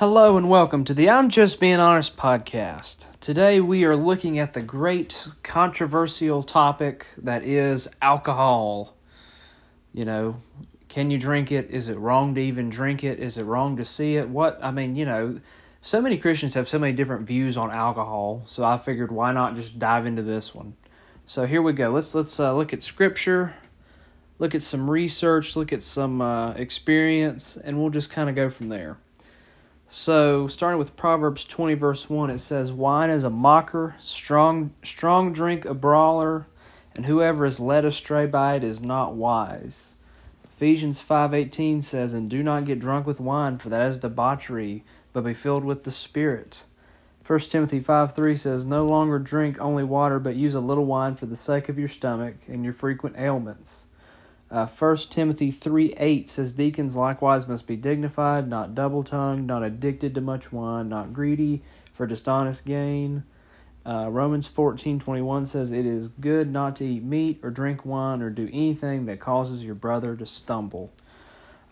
Hello and welcome to the I'm Just Being Honest podcast. Today we are looking at the great controversial topic that is alcohol. You know, can you drink it? Is it wrong to even drink it? Is it wrong to see it? What, I mean, you know, so many Christians have so many different views on alcohol, so I figured why not just dive into this one. So here we go. Let's let's uh, look at scripture, look at some research, look at some uh, experience, and we'll just kind of go from there. So, starting with Proverbs 20, verse 1, it says, Wine is a mocker, strong, strong drink a brawler, and whoever is led astray by it is not wise. Ephesians 5:18 says, "And do not get drunk with wine, for that is debauchery, but be filled with the Spirit." 1 Timothy 5:3 says, "No longer drink only water, but use a little wine for the sake of your stomach and your frequent ailments." Uh, 1 Timothy 3 8 says, Deacons likewise must be dignified, not double tongued, not addicted to much wine, not greedy for dishonest gain. Uh, Romans fourteen twenty one says, It is good not to eat meat or drink wine or do anything that causes your brother to stumble.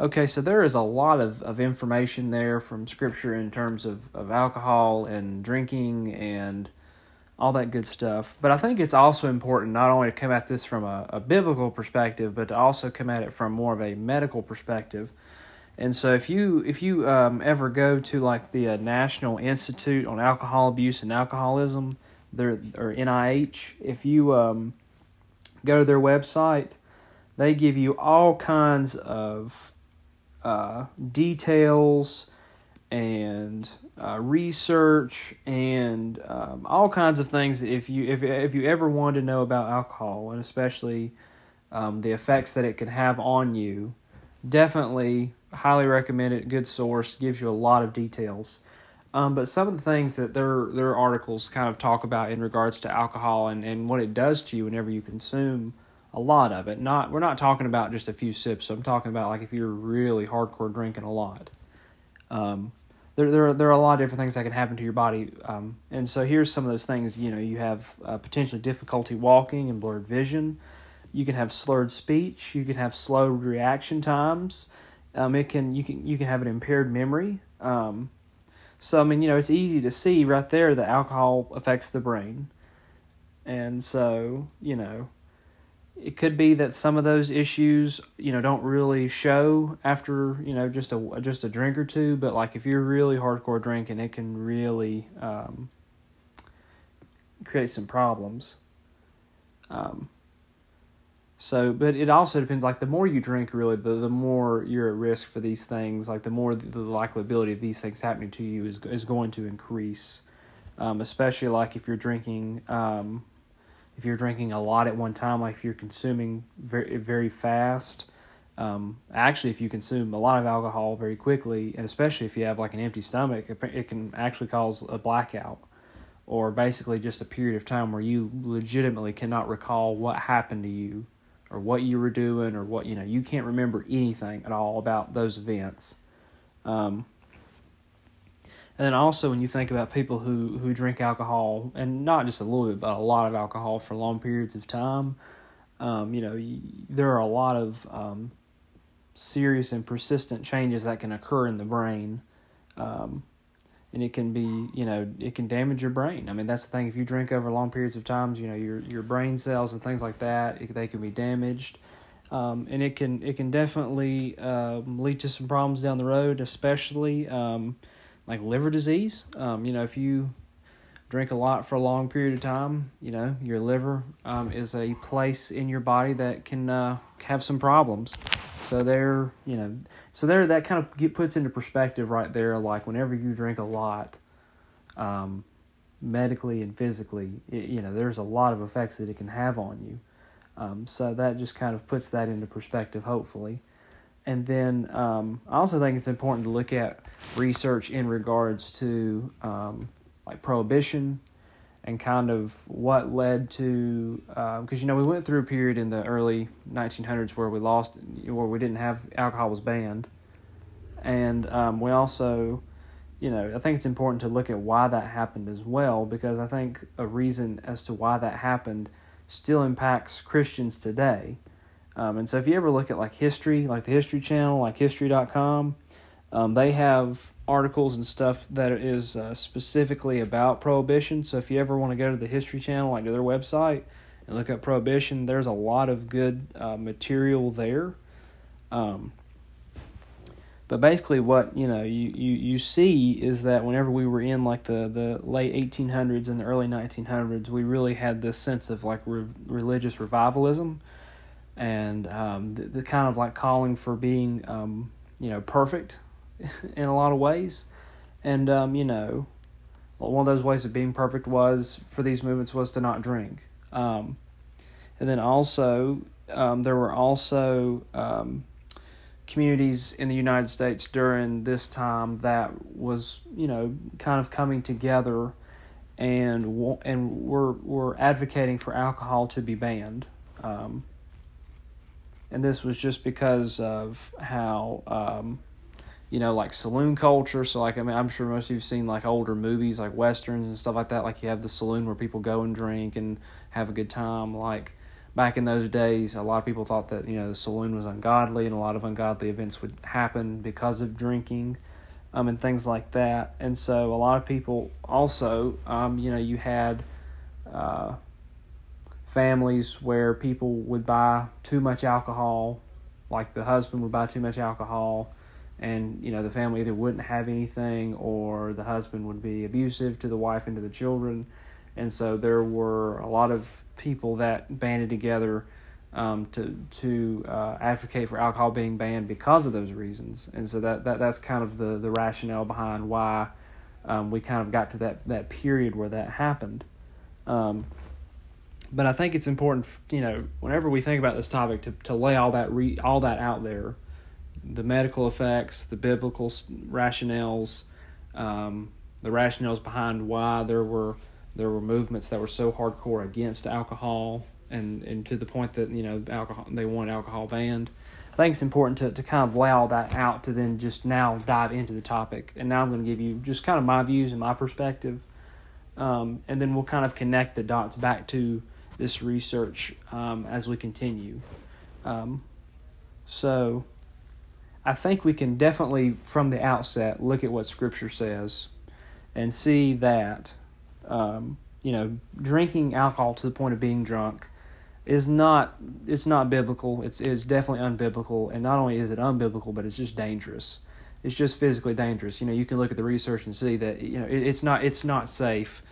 Okay, so there is a lot of, of information there from Scripture in terms of, of alcohol and drinking and all that good stuff. But I think it's also important not only to come at this from a, a biblical perspective, but to also come at it from more of a medical perspective. And so, if you if you um, ever go to like the uh, National Institute on Alcohol Abuse and Alcoholism, there or NIH, if you um, go to their website, they give you all kinds of uh, details and uh, research and um, all kinds of things. If you if if you ever want to know about alcohol and especially um, the effects that it can have on you, definitely highly recommend it. Good source gives you a lot of details. Um, but some of the things that their their articles kind of talk about in regards to alcohol and, and what it does to you whenever you consume a lot of it. Not we're not talking about just a few sips. I'm talking about like if you're really hardcore drinking a lot. Um, there, there, are, there are a lot of different things that can happen to your body. Um, and so here's some of those things. You know, you have uh, potentially difficulty walking and blurred vision. You can have slurred speech. You can have slow reaction times. Um, it can you can you can have an impaired memory. Um, so I mean, you know, it's easy to see right there that alcohol affects the brain. And so, you know, it could be that some of those issues you know don't really show after you know just a just a drink or two but like if you're really hardcore drinking it can really um, create some problems. Um, so but it also depends like the more you drink really the, the more you're at risk for these things like the more the, the likelibility of these things happening to you is, is going to increase. Um, especially like if you're drinking um, if you're drinking a lot at one time, like if you're consuming very very fast. Um, actually, if you consume a lot of alcohol very quickly, and especially if you have like an empty stomach, it, it can actually cause a blackout, or basically just a period of time where you legitimately cannot recall what happened to you, or what you were doing, or what you know you can't remember anything at all about those events. Um, and then also when you think about people who, who drink alcohol, and not just a little bit, but a lot of alcohol for long periods of time, um, you know, you, there are a lot of um, serious and persistent changes that can occur in the brain. Um, and it can be, you know, it can damage your brain. I mean, that's the thing. If you drink over long periods of times, you know, your your brain cells and things like that, it, they can be damaged. Um, and it can it can definitely um, lead to some problems down the road, especially um, like liver disease. Um, you know, if you drink a lot for a long period of time, you know, your liver um, is a place in your body that can uh, have some problems. So there, you know, so there that kind of get, puts into perspective right there. Like whenever you drink a lot, um, medically and physically, it, you know, there's a lot of effects that it can have on you. Um, so that just kind of puts that into perspective, hopefully. And then um, I also think it's important to look at research in regards to um, like prohibition and kind of what led to because um, you know we went through a period in the early 1900s where we lost where we didn't have alcohol was banned. And um, we also you know i think it's important to look at why that happened as well because i think a reason as to why that happened still impacts christians today um, and so if you ever look at like history, like the History Channel, like History.com, um, they have articles and stuff that is uh, specifically about prohibition. So if you ever want to go to the History Channel, like to their website, and look up prohibition, there's a lot of good uh, material there. Um, but basically, what you know you, you, you see is that whenever we were in like the, the late 1800s and the early 1900s, we really had this sense of like re- religious revivalism, and um, the, the, kind of like calling for being um, you know perfect in a lot of ways, and um, you know one of those ways of being perfect was for these movements was to not drink, um, and then also um, there were also um, communities in the United States during this time that was, you know, kind of coming together and and were were advocating for alcohol to be banned. Um, and this was just because of how um, you know like saloon culture. So like i mean i'm sure most of you've seen like older movies like westerns and stuff like that. Like you have the saloon where people go and drink and have a good time. Like back in those days, a lot of people thought that you know the saloon was ungodly, and a lot of ungodly events would happen because of drinking, um, and things like that. And so a lot of people also, um, you know, you had uh, families where people would buy too much alcohol, like the husband would buy too much alcohol. And you know the family either wouldn't have anything, or the husband would be abusive to the wife and to the children, and so there were a lot of people that banded together um, to to uh, advocate for alcohol being banned because of those reasons, and so that, that that's kind of the, the rationale behind why um, we kind of got to that, that period where that happened. Um, but I think it's important, you know, whenever we think about this topic, to, to lay all that re, all that out there, the medical effects, the biblical rationales, um, the rationales behind why there were there were movements that were so hardcore against alcohol and, and to the point that you know alcohol they want alcohol banned. I think it's important to, to kind of lay all that out to then just now dive into the topic. And now I'm going to give you just kind of my views and my perspective, um, and then we'll kind of connect the dots back to this research um, as we continue. Um, so I think we can definitely, from the outset, look at what Scripture says and see that um, you know, drinking alcohol to the point of being drunk is not it's not biblical. It's it's definitely unbiblical, and not only is it unbiblical, but it's just dangerous. It's just physically dangerous. You know, you can look at the research and see that you know it, it's not it's not safe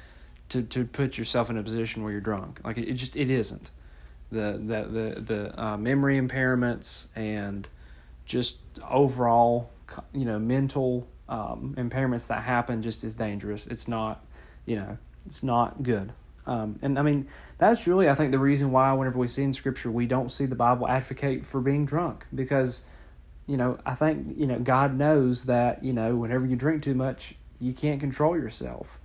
to to put yourself in a position where you're drunk. Like it, it just it isn't. The the the the uh, memory impairments and just overall you know mental um, impairments that happen just is dangerous. It's not you know it's not good. Um, and I mean, that's really, I think, the reason why whenever we see in Scripture, we don't see the Bible advocate for being drunk. Because, you know, I think, you know, God knows that, you know, whenever you drink too much, you can't control yourself.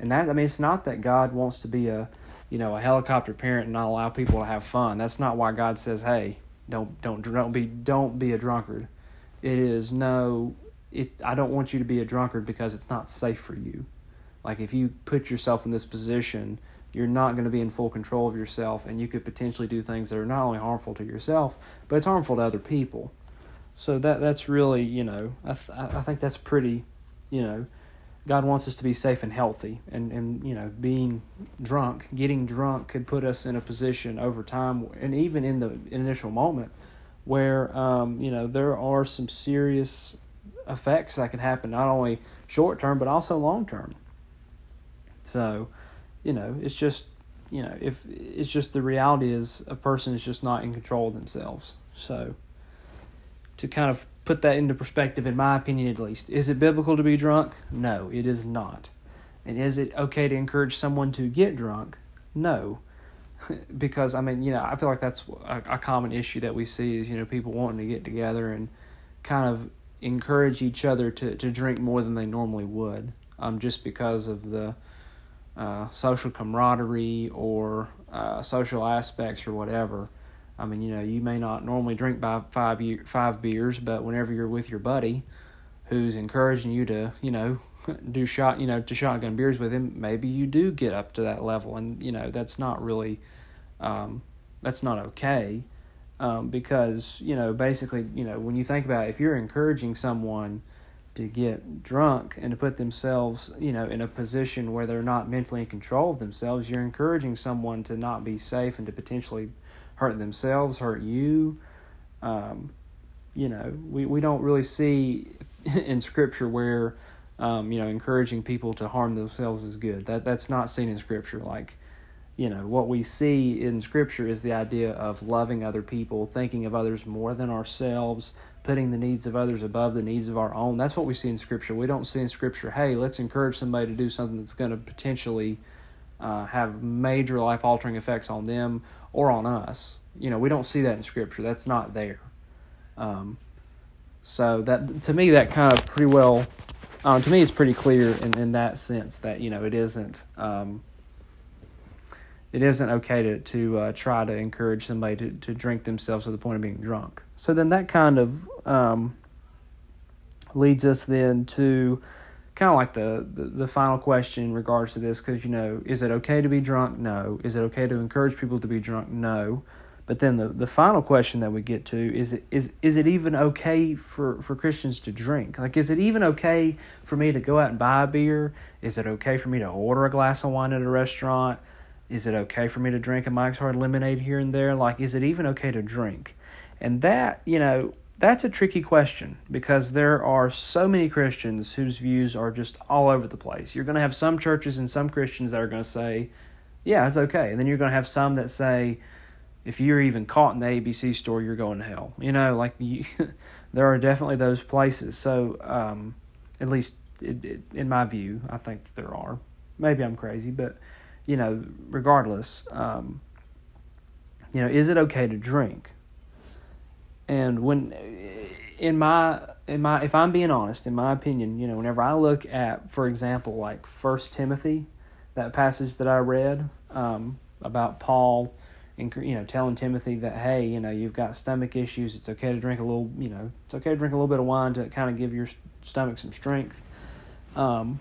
And that, I mean, it's not that God wants to be a, you know, a helicopter parent and not allow people to have fun. That's not why God says, hey, don't, don't, don't be, don't be a drunkard. It is no, it, I don't want you to be a drunkard because it's not safe for you. Like if you put yourself in this position, you're not going to be in full control of yourself, and you could potentially do things that are not only harmful to yourself, but it's harmful to other people. So that that's really, you know, I th- I think that's pretty, you know, God wants us to be safe and healthy, and and you know, being drunk, getting drunk could put us in a position over time, and even in the initial moment, where um, you know there are some serious effects that can happen, not only short term but also long term. So, you know, it's just, you know, if it's just the reality is a person is just not in control of themselves. So, to kind of put that into perspective, in my opinion at least, is it biblical to be drunk? No, it is not. And is it okay to encourage someone to get drunk? No. because, I mean, you know, I feel like that's a, a common issue that we see is, you know, people wanting to get together and kind of encourage each other to, to drink more than they normally would um, just because of the uh, social camaraderie or uh, social aspects or whatever. I mean, you know, you may not normally drink by five year, five beers, but whenever you're with your buddy, who's encouraging you to, you know, do shot, you know, to shotgun beers with him, maybe you do get up to that level, and you know that's not really, um, that's not okay, um, because you know basically, you know, when you think about it, if you're encouraging someone to get drunk and to put themselves, you know, in a position where they're not mentally in control of themselves. You're encouraging someone to not be safe and to potentially hurt themselves, hurt you. Um, you know, we, we don't really see in Scripture where, um, you know, encouraging people to harm themselves is good. That that's not seen in Scripture. Like, you know, what we see in Scripture is the idea of loving other people, thinking of others more than ourselves, putting the needs of others above the needs of our own. That's what we see in Scripture. We don't see in Scripture, hey, let's encourage somebody to do something that's going to potentially uh, have major life altering effects on them or on us. You know, we don't see that in Scripture. That's not there. Um, so that to me, that kind of pretty well, um, to me, it's pretty clear in, in that sense that you know it isn't. Um, it isn't okay to to uh, try to encourage somebody to, to drink themselves to the point of being drunk. So then that kind of um, leads us then to kind of like the, the, the final question in regards to this because you know is it okay to be drunk no is it okay to encourage people to be drunk no but then the, the final question that we get to is is is it even okay for, for Christians to drink? Like is it even okay for me to go out and buy a beer? Is it okay for me to order a glass of wine at a restaurant? Is it okay for me to drink a Mike's Hard lemonade here and there? Like, is it even okay to drink? And that, you know, that's a tricky question because there are so many Christians whose views are just all over the place. You're going to have some churches and some Christians that are going to say, yeah, it's okay. And then you're going to have some that say, if you're even caught in the ABC store, you're going to hell. You know, like you, there are definitely those places. So, um, at least it, it, in my view, I think there are. Maybe I'm crazy, but you know, regardless, um, you know, is it okay to drink? And when, in my, in my, if I'm being honest, in my opinion, you know, whenever I look at, for example, like First Timothy, that passage that I read um, about Paul, and you know, telling Timothy that hey, you know, you've got stomach issues. It's okay to drink a little, you know, it's okay to drink a little bit of wine to kind of give your stomach some strength. Um,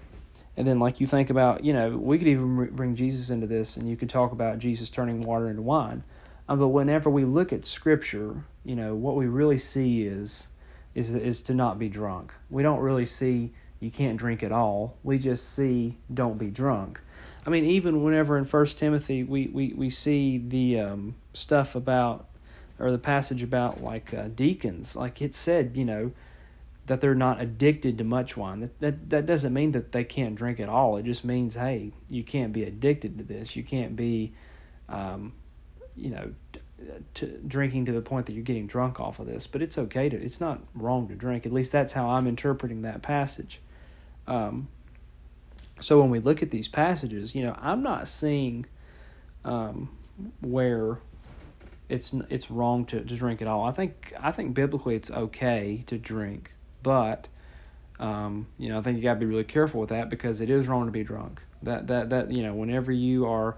and then, like you think about, you know, we could even bring Jesus into this, and you could talk about Jesus turning water into wine. Um, but whenever we look at Scripture, you know, what we really see is is is to not be drunk. We don't really see you can't drink at all. We just see don't be drunk. I mean, even whenever in First Timothy we, we, we see the um, stuff about or the passage about like uh, deacons, like it said, you know, that they're not addicted to much wine. That, that that doesn't mean that they can't drink at all. It just means, hey, you can't be addicted to this. You can't be, um, you know, to drinking to the point that you're getting drunk off of this. But it's okay to. It's not wrong to drink. At least that's how I'm interpreting that passage. Um, so when we look at these passages, you know, I'm not seeing um, where it's it's wrong to, to drink at all. I think I think biblically it's okay to drink but um, you know, I think you got to be really careful with that because it is wrong to be drunk. That that that you know, whenever you are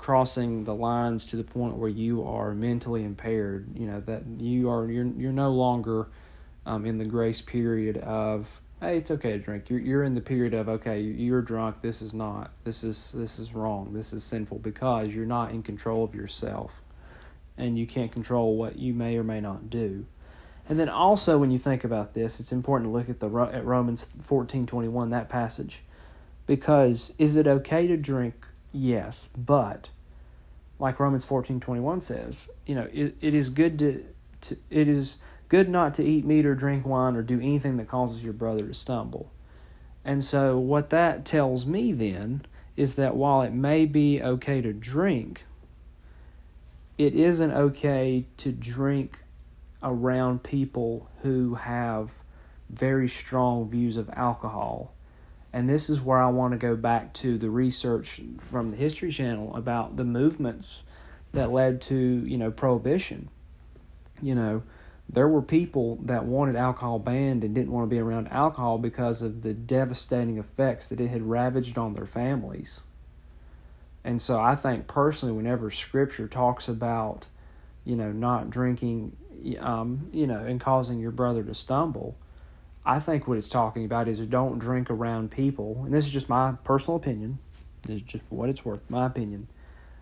crossing the lines to the point where you are mentally impaired, you know that you are you're you're no longer um, in the grace period of hey, it's okay to drink. You're you're in the period of okay, you're drunk. This is not. This is this is wrong. This is sinful because you're not in control of yourself, and you can't control what you may or may not do. And then also when you think about this, it's important to look at the at Romans 14:21 that passage. Because is it okay to drink? Yes, but like Romans 14:21 says, you know, it, it is good to, to it is good not to eat meat or drink wine or do anything that causes your brother to stumble. And so what that tells me then is that while it may be okay to drink, it isn't okay to drink around people who have very strong views of alcohol. And this is where I want to go back to the research from the History Channel about the movements that led to, you know, prohibition. You know, there were people that wanted alcohol banned and didn't want to be around alcohol because of the devastating effects that it had ravaged on their families. And so I think personally, whenever scripture talks about, you know, not drinking um, you know, and causing your brother to stumble. I think what it's talking about is don't drink around people, and this is just my personal opinion. This is just what it's worth, my opinion.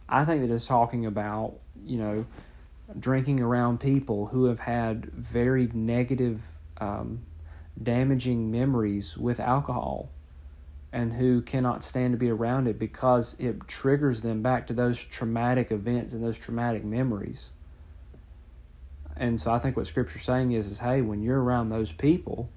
I think that it's talking about, you know, drinking around people who have had very negative, um, damaging memories with alcohol and who cannot stand to be around it because it triggers them back to those traumatic events and those traumatic memories. And so I think what scripture's saying is is hey, when you're around those people,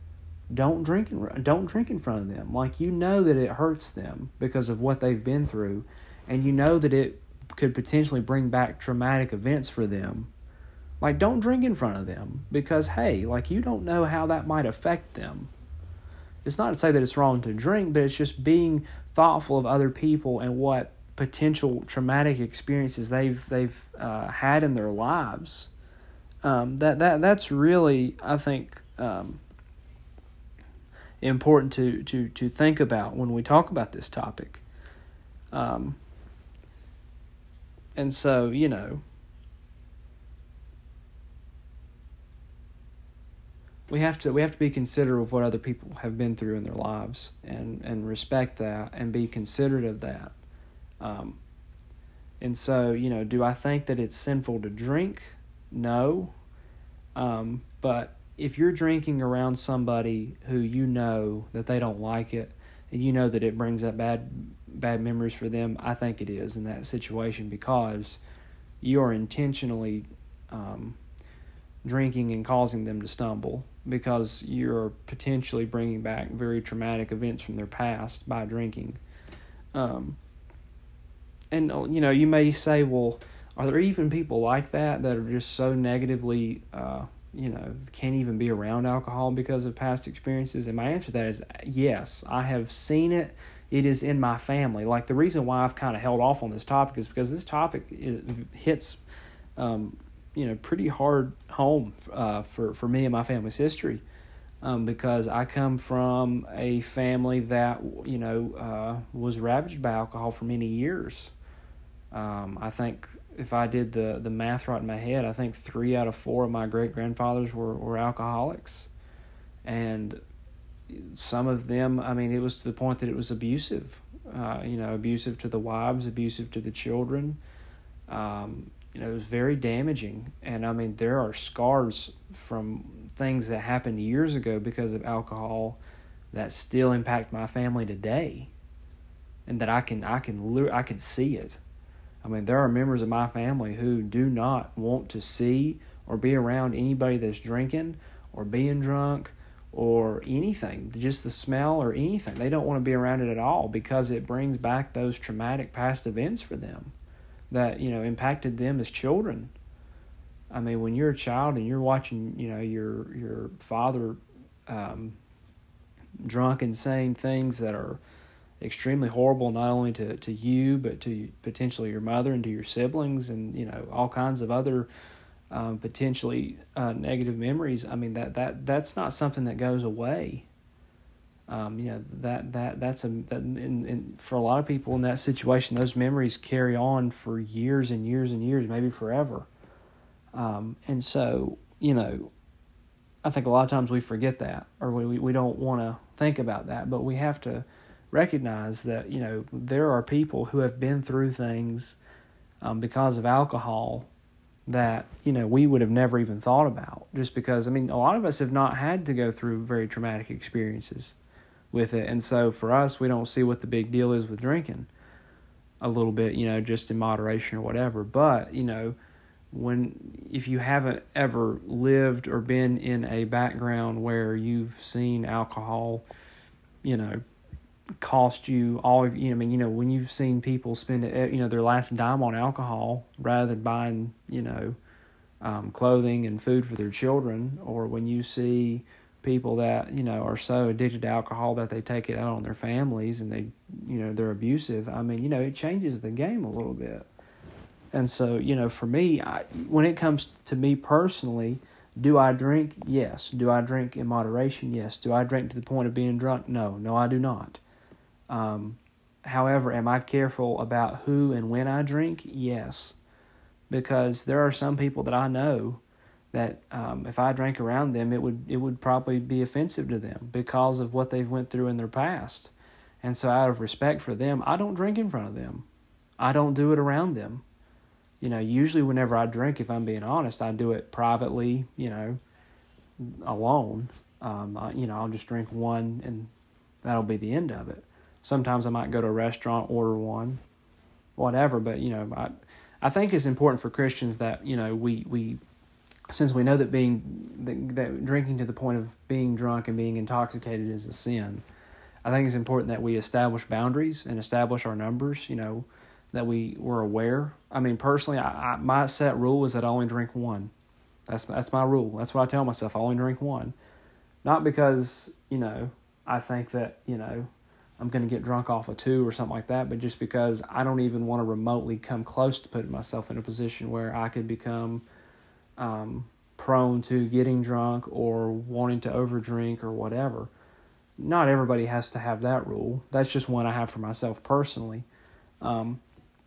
don't drink in, don't drink in front of them. Like you know that it hurts them because of what they've been through and you know that it could potentially bring back traumatic events for them. Like don't drink in front of them because hey, like you don't know how that might affect them. It's not to say that it's wrong to drink, but it's just being thoughtful of other people and what potential traumatic experiences they've they've uh, had in their lives. Um, that that that's really I think um, important to, to to think about when we talk about this topic. Um, and so you know we have to we have to be considerate of what other people have been through in their lives and and respect that and be considerate of that. Um, and so you know do i think that it's sinful to drink? No. Um, but if you're drinking around somebody who you know that they don't like it and you know that it brings up bad bad memories for them i think it is in that situation because you are intentionally um, drinking and causing them to stumble because you're potentially bringing back very traumatic events from their past by drinking. Um, and uh, you know, you may say, well, are there even people like that that are just so negatively, uh, you know, can't even be around alcohol because of past experiences? And my answer to that is yes. I have seen it. It is in my family. Like the reason why I've kind of held off on this topic is because this topic hits um, you know pretty hard home uh, for for me and my family's history um, because I come from a family that you know uh, was ravaged by alcohol for many years. Um, I think if I did the the math right in my head, I think three out of four of my great grandfathers were were alcoholics, and some of them, I mean, it was to the point that it was abusive. Uh, you know, abusive to the wives, abusive to the children. Um, you know, it was very damaging. And I mean, there are scars from things that happened years ago because of alcohol that still impact my family today, and that I can I can I can see it. I mean, there are members of my family who do not want to see or be around anybody that's drinking or being drunk or anything, just the smell or anything. They don't want to be around it at all because it brings back those traumatic past events for them that you know impacted them as children. I mean, when you're a child and you're watching, you know, your your father um, drunk and saying things that are extremely horrible, not only to, to you but to potentially your mother and to your siblings, and you know all kinds of other um, potentially uh, negative memories. I mean that that that's not something that goes away um, you know that that that's a that in, in, for a lot of people in that situation those memories carry on for years and years and years maybe forever um, and so you know i think a lot of times we forget that or we, we don't want to think about that but we have to recognize that you know there are people who have been through things um, because of alcohol that you know we would have never even thought about just because i mean a lot of us have not had to go through very traumatic experiences with it. And so for us, we don't see what the big deal is with drinking a little bit, you know, just in moderation or whatever. But, you know, when if you haven't ever lived or been in a background where you've seen alcohol, you know, cost you all of you know, I mean, you know, when you've seen people spend you know their last dime on alcohol rather than buying, you know, um, clothing and food for their children, or when you see people that you know are so addicted to alcohol that they take it out on their families and they you know they're abusive i mean you know it changes the game a little bit. And so you know for me I, when it comes to me personally do i drink? Yes. Do i drink in moderation? Yes. Do i drink to the point of being drunk? No. No i do not um, however am i careful about who and when i drink yes because there are some people that i know that um, if I drank around them, it would it would probably be offensive to them because of what they've went through in their past. And so, out of respect for them, I don't drink in front of them. I don't do it around them. You know, usually whenever I drink, if I'm being honest, I do it privately. You know, alone. Um, I, you know, I'll just drink one and that'll be the end of it. Sometimes I might go to a restaurant, order one, whatever. But you know, I I think it's important for Christians that you know we we since we know that being that, that drinking to the point of being drunk and being intoxicated is a sin. I think it's important that we establish boundaries and establish our numbers. You know, that we were aware. I mean, personally, I, I, my set rule is that I only drink one. That's that's my rule. That's what I tell myself. I only drink one, not because you know I think that you know I'm going to get drunk off a two or something like that, but just because I don't even want to remotely come close to putting myself in a position where I could become um, prone to getting drunk or wanting to overdrink or whatever. Not everybody has to have that rule. That's just one I have for myself personally. Um,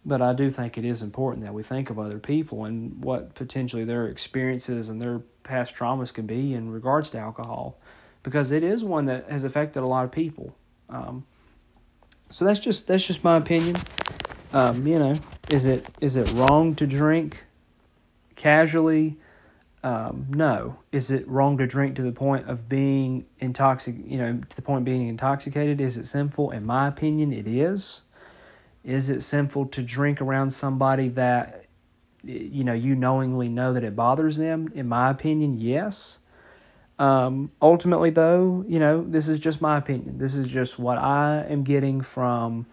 but I do think it is important that we think of other people and what potentially their experiences and their past traumas could be in regards to alcohol, because it is one that has affected a lot of people. Um, so that's just that's just my opinion. Um, you know, is it is it wrong to drink casually? Um, no. Is it wrong to drink to the point of being intoxic? You know, to the point of being intoxicated? Is it sinful? In my opinion, it is. Is it sinful to drink around somebody that you know you knowingly know that it bothers them? In my opinion, yes. Um, ultimately, though, you know, this is just my opinion. This is just what I am getting from,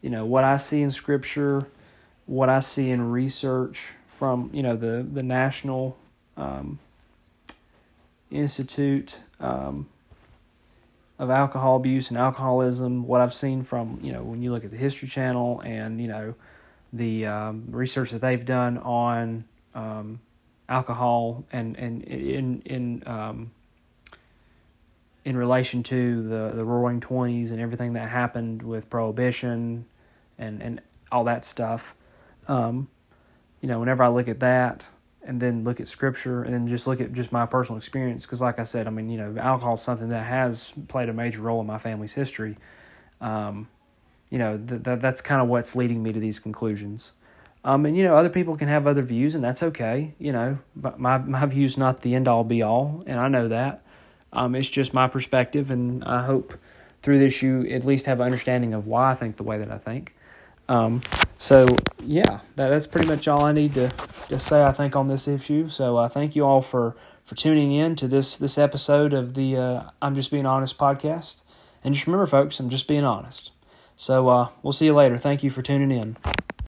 you know, what I see in Scripture, what I see in research from, you know, the the National um, Institute um, of Alcohol Abuse and Alcoholism. What I've seen from, you know, when you look at the History Channel and you know the um, research that they've done on um, alcohol and and in in um, in relation to the the Roaring Twenties and everything that happened with Prohibition and and all that stuff. Um, you know, whenever I look at that and then look at Scripture and then just look at just my personal experience, because like I said, I mean, you know, alcohol is something that has played a major role in my family's history. Um, you know, th- th- that's kind of what's leading me to these conclusions. Um, and you know, other people can have other views, and that's okay. You know, but my my view's not the end all be all, and I know that. Um, it's just my perspective, and I hope through this you at least have an understanding of why I think the way that I think. Um, so yeah, that, that's pretty much all I need to, to say. I think on this issue. So uh, thank you all for for tuning in to this this episode of the uh, I'm Just Being Honest podcast. And just remember, folks, I'm just being honest. So uh, we'll see you later. Thank you for tuning in.